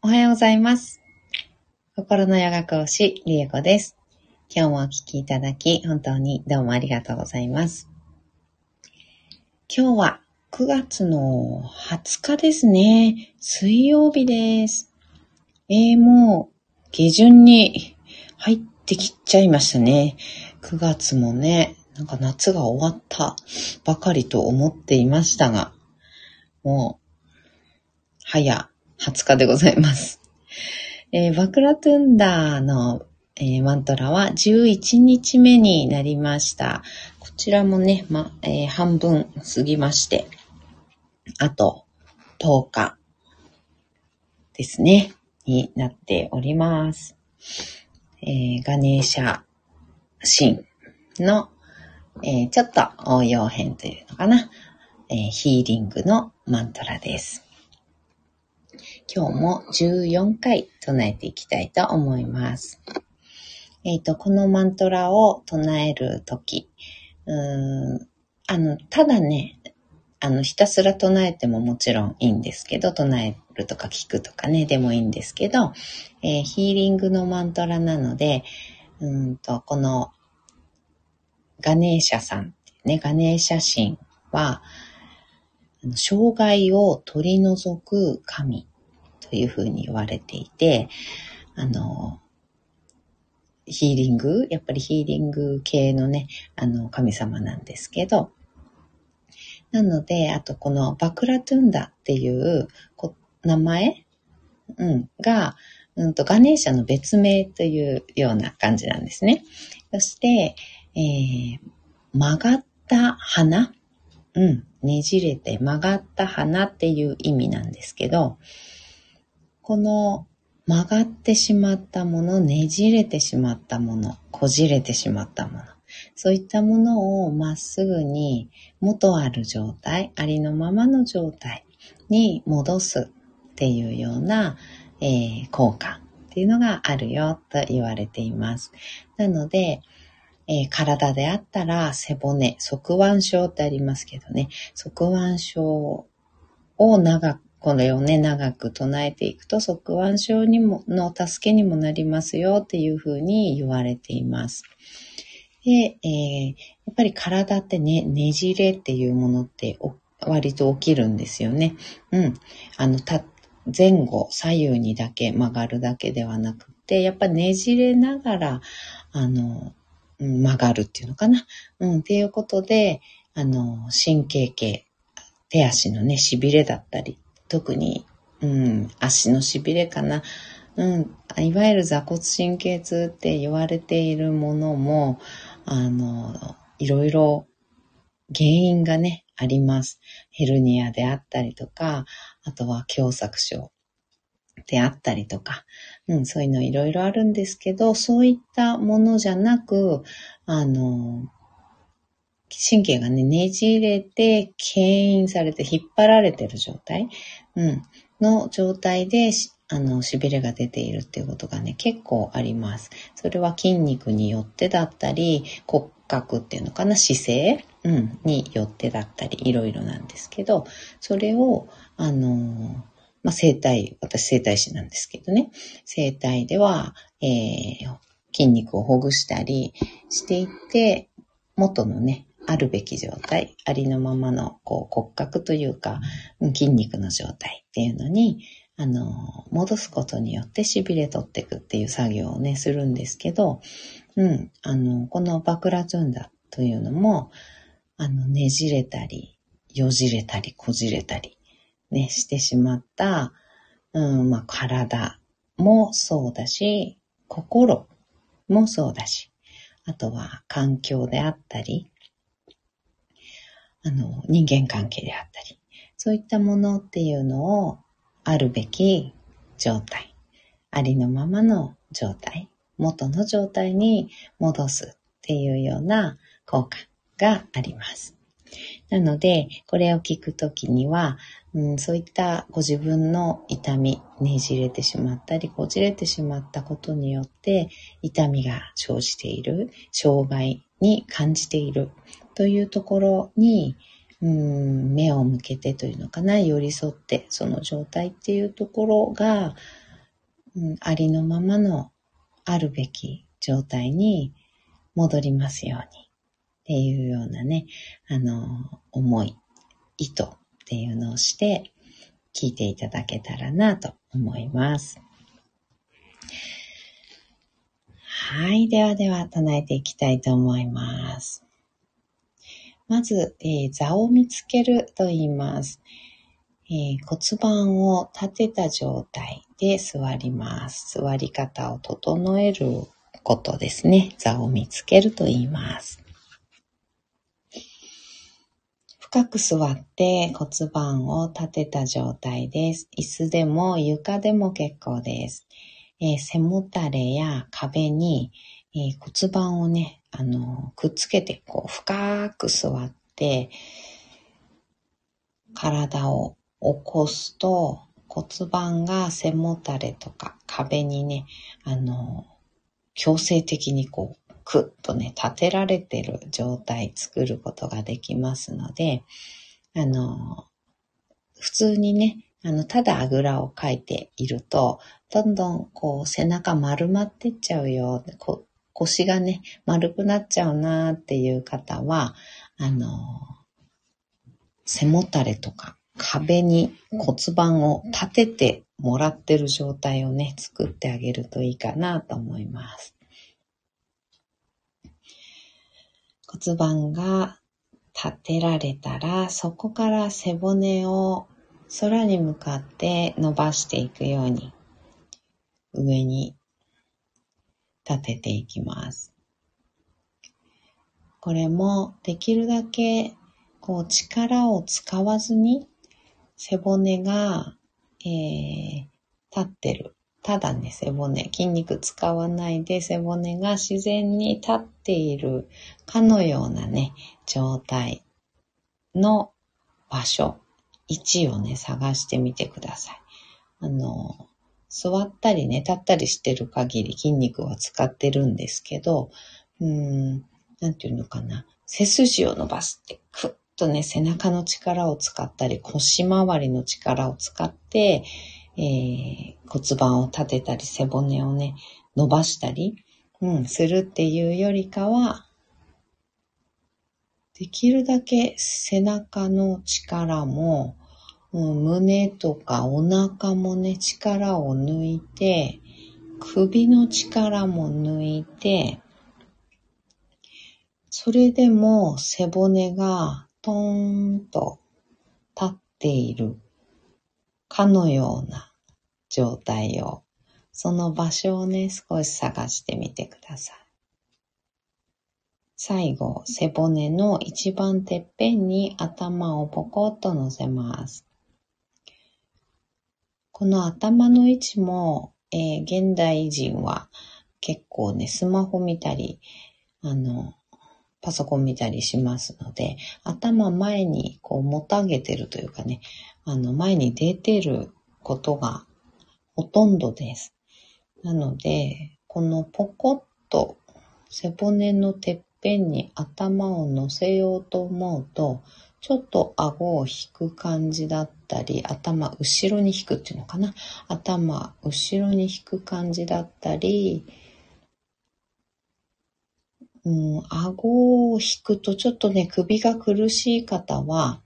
おはようございます。心のヨガ講師、リエコです。今日もお聞きいただき、本当にどうもありがとうございます。今日は9月の20日ですね。水曜日です。えー、もう下旬に入ってきちゃいましたね。9月もね、なんか夏が終わったばかりと思っていましたが、もう、早20日でございます。えーバクラトゥンダーの、えーマントラは11日目になりました。こちらもね、ま、えー半分過ぎまして、あと10日ですね、になっております。えガネーシャ神の、えちょっと応用編というのかな、えヒーリングのマントラです。今日も14回唱えていきたいと思います。えっ、と、このマントラを唱えるとき、うん、あの、ただね、あの、ひたすら唱えてももちろんいいんですけど、唱えるとか聞くとかね、でもいいんですけど、えーヒーリングのマントラなので、うんと、この、ガネーシャさん、ね、ガネーシャ神は、障害を取り除く神というふうに言われていて、あの、ヒーリング、やっぱりヒーリング系のね、あの、神様なんですけど、なので、あとこのバクラトゥンダっていう名前、うん、が、うんと、ガネーシャの別名というような感じなんですね。そして、えー曲がった花、うん、ねじれて曲がった花っていう意味なんですけど、この曲がってしまったもの、ねじれてしまったもの、こじれてしまったもの、そういったものをまっすぐに元ある状態、ありのままの状態に戻すっていうような、えー効果っていうのがあるよと言われています。なので、えー体であったら背骨、側腕症ってありますけどね、側腕症を長く、これをね、長く唱えていくと、側腕症にも、の助けにもなりますよっていうふうに言われています。で、えーやっぱり体ってね、ねじれっていうものって割と起きるんですよね。うん。あの、た、前後、左右にだけ曲がるだけではなくて、やっぱねじれながら、あの、曲がるっていうのかな。うん、っていうことで、あの、神経系、手足のね、痺れだったり、特に、うん、足の痺れかな。うん、いわゆる座骨神経痛って言われているものも、あの、いろいろ原因がね、あります。ヘルニアであったりとか、あとは狭窄症であったりとか、うん、そういうのいろいろあるんですけど、そういったものじゃなく、あの、神経がね、ねじれて、牽引されて、引っ張られてる状態、うん、の状態で、あの、痺れが出ているっていうことがね、結構あります。それは筋肉によってだったり、骨格っていうのかな、姿勢、うん、によってだったり、いろいろなんですけど、それを、あの、まあ、生体、私生体師なんですけどね、生体では、えー筋肉をほぐしたりしていって、元のね、あるべき状態、ありのままのこう骨格というか、筋肉の状態っていうのに、あの、戻すことによって痺れ取っていくっていう作業をね、するんですけど、うん、あの、このバクラチュンダというのも、あの、ねじれたり、よじれたり、こじれたり、ね、してしまった、うん、まあ、体もそうだし、心もそうだし、あとは環境であったり、あの、人間関係であったり、そういったものっていうのをあるべき状態、ありのままの状態、元の状態に戻すっていうような効果があります。なので、これを聞くときには、うん、そういったご自分の痛み、ねじれてしまったり、こじれてしまったことによって、痛みが生じている、障害に感じている。というところに、うん、目を向けてというのかな、寄り添って、その状態っていうところが、うん、ありのままのあるべき状態に戻りますように。っていうようなね、あの、思い、意図っていうのをして聞いていただけたらなと思います。はい。ではでは、唱えていきたいと思います。まず、えー、座を見つけると言います。えー、骨盤を立てた状態で座ります。座り方を整えることですね。座を見つけると言います。深く座って骨盤を立てた状態です。椅子でも床でも結構です。えー、背もたれや壁に、えー、骨盤をね、あの、くっつけて、こう、深く座って、体を起こすと、骨盤が背もたれとか壁にね、あの、強制的にこう、くっとね、立てられてる状態作ることができますので、あの、普通にね、あの、ただあぐらをかいていると、どんどんこう背中丸まってっちゃうよ、こ腰がね、丸くなっちゃうなっていう方は、あの、背もたれとか壁に骨盤を立ててもらってる状態をね、作ってあげるといいかなと思います。骨盤が立てられたら、そこから背骨を空に向かって伸ばしていくように上に立てていきます。これもできるだけこう力を使わずに背骨が、えー、立ってる。ただね、背骨、筋肉使わないで背骨が自然に立っているかのようなね、状態の場所、位置をね、探してみてください。あの、座ったりね、立ったりしてる限り筋肉は使ってるんですけど、うん、なんていうのかな。背筋を伸ばすって、くっとね、背中の力を使ったり、腰回りの力を使って、えー、骨盤を立てたり、背骨をね、伸ばしたり、うん、するっていうよりかは、できるだけ背中の力も、胸とかお腹もね、力を抜いて、首の力も抜いて、それでも背骨がトーンと立っているかのような状態を、その場所をね、少し探してみてください。最後、背骨の一番てっぺんに頭をポコッと乗せます。この頭の位置も、えー、現代人は結構ね、スマホ見たり、あの、パソコン見たりしますので、頭前にこうもたげてるというかね、あの前に出てることがほとんどです。なので、このポコッと背骨のてっぺんぺんに頭を乗せようと思うと、ちょっと顎を引く感じだったり、頭後ろに引くっていうのかな？頭後ろに引く感じだったり、うん、顎を引くとちょっとね、首が苦しい方は、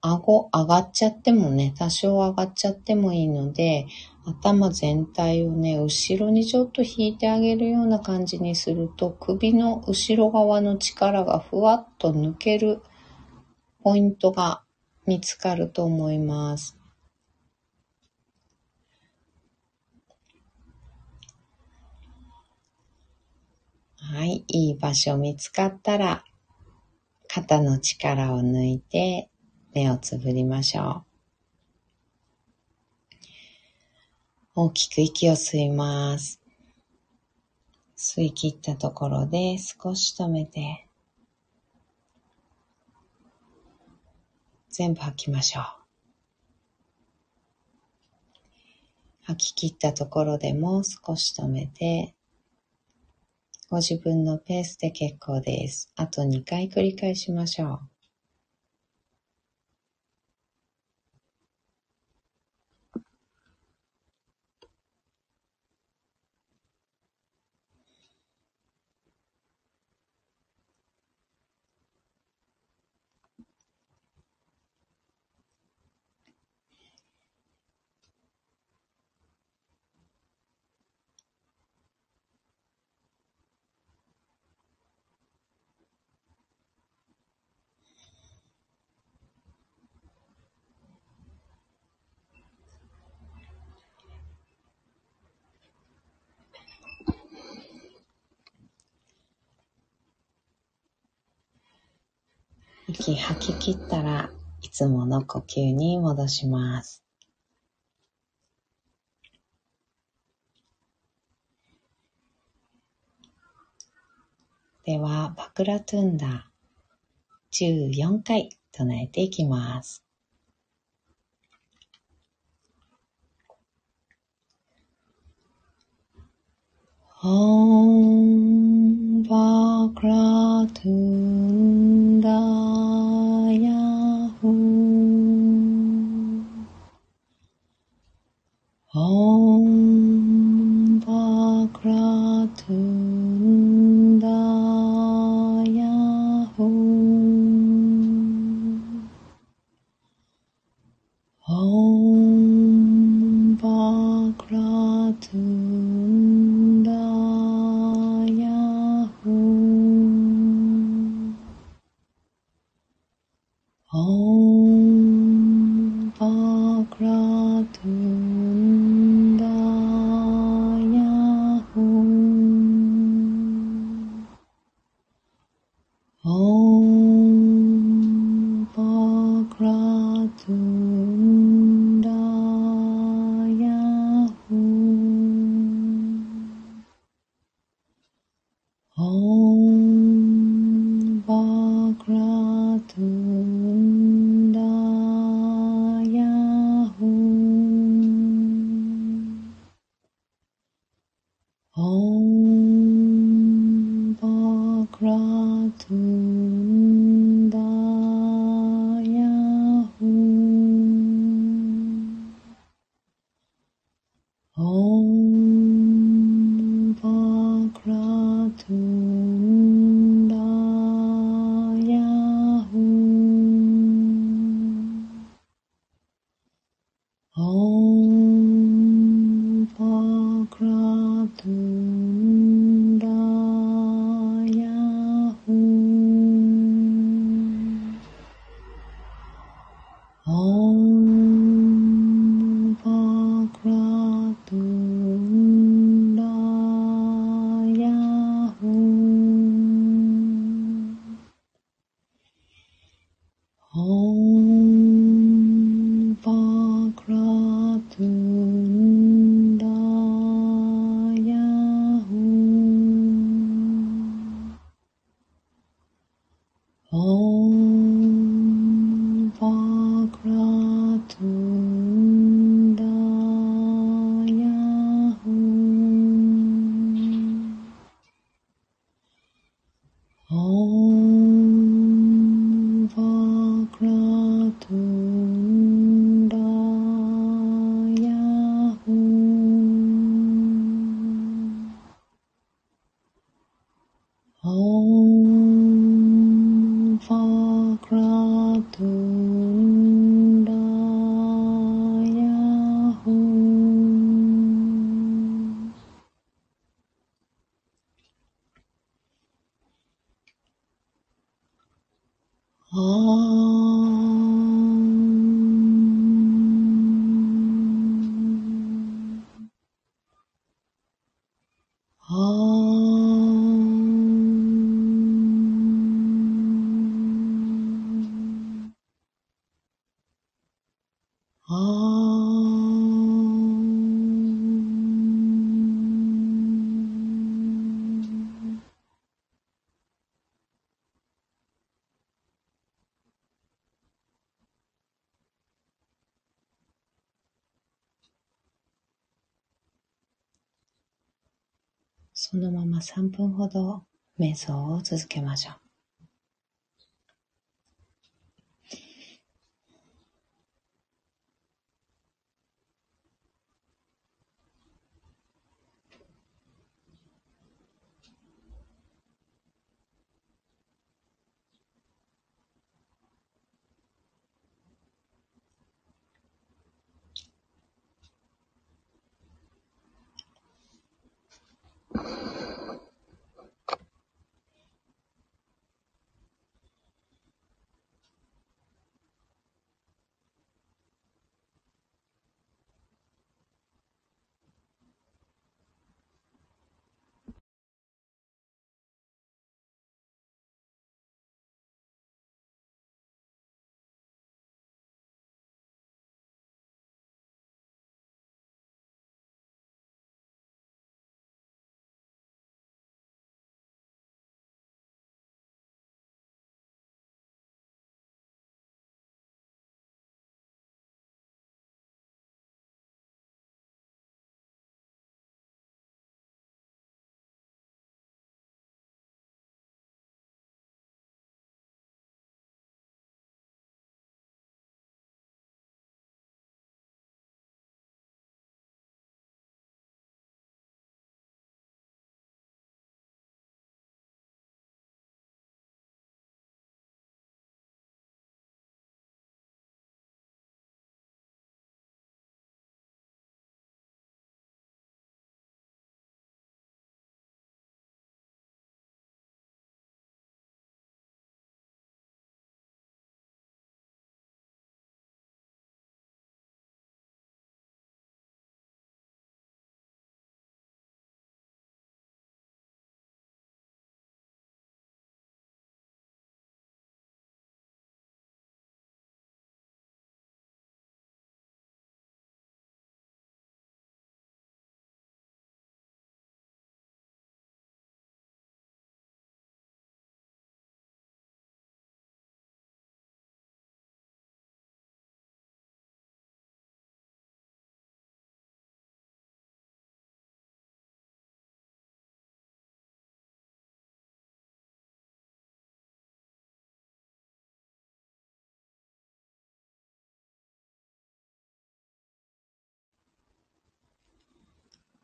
顎上がっちゃってもね、多少上がっちゃってもいいので、頭全体をね、後ろにちょっと引いてあげるような感じにすると、首の後ろ側の力がふわっと抜けるポイントが見つかると思います。はい、いい場所見つかったら、肩の力を抜いて目をつぶりましょう。大きく息を吸います。吸い切ったところで少し止めて、全部吐きましょう。吐き切ったところでも少し止めて、ご自分のペースで結構です。あと2回繰り返しましょう。息吐き切ったらいつもの呼吸に戻します。では、パクラトゥンダ14回唱えていきます。Om Vakratundaya Sagrado 哦。そのまま3分ほど瞑想を続けましょう。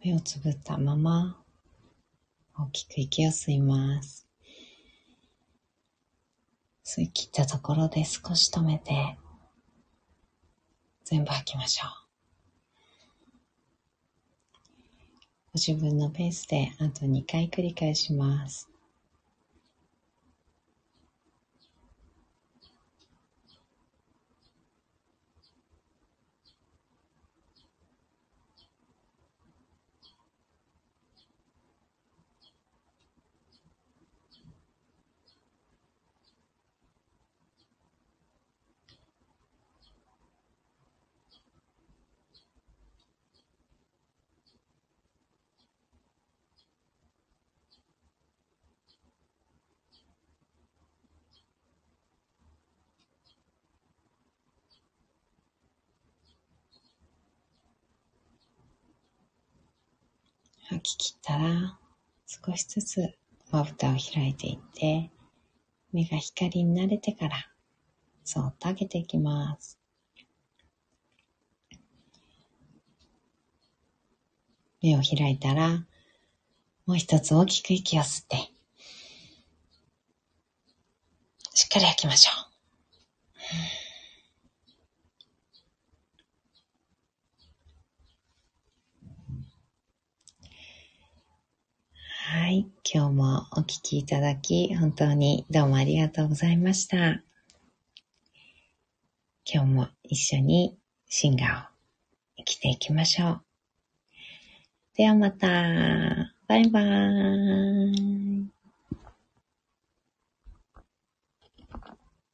目をつぶったまま大きく息を吸います。吸い切ったところで少し止めて全部吐きましょう。ご自分のペースであと2回繰り返します。吐き切ったら、少しずつまぶたを開いていって、目が光に慣れてから、そっと上げていきます。目を開いたら、もう一つ大きく息を吸って、しっかり吐きましょう。はい。今日もお聴きいただき、本当にどうもありがとうございました。今日も一緒にシンガーを生きていきましょう。ではまた。バイバーイ。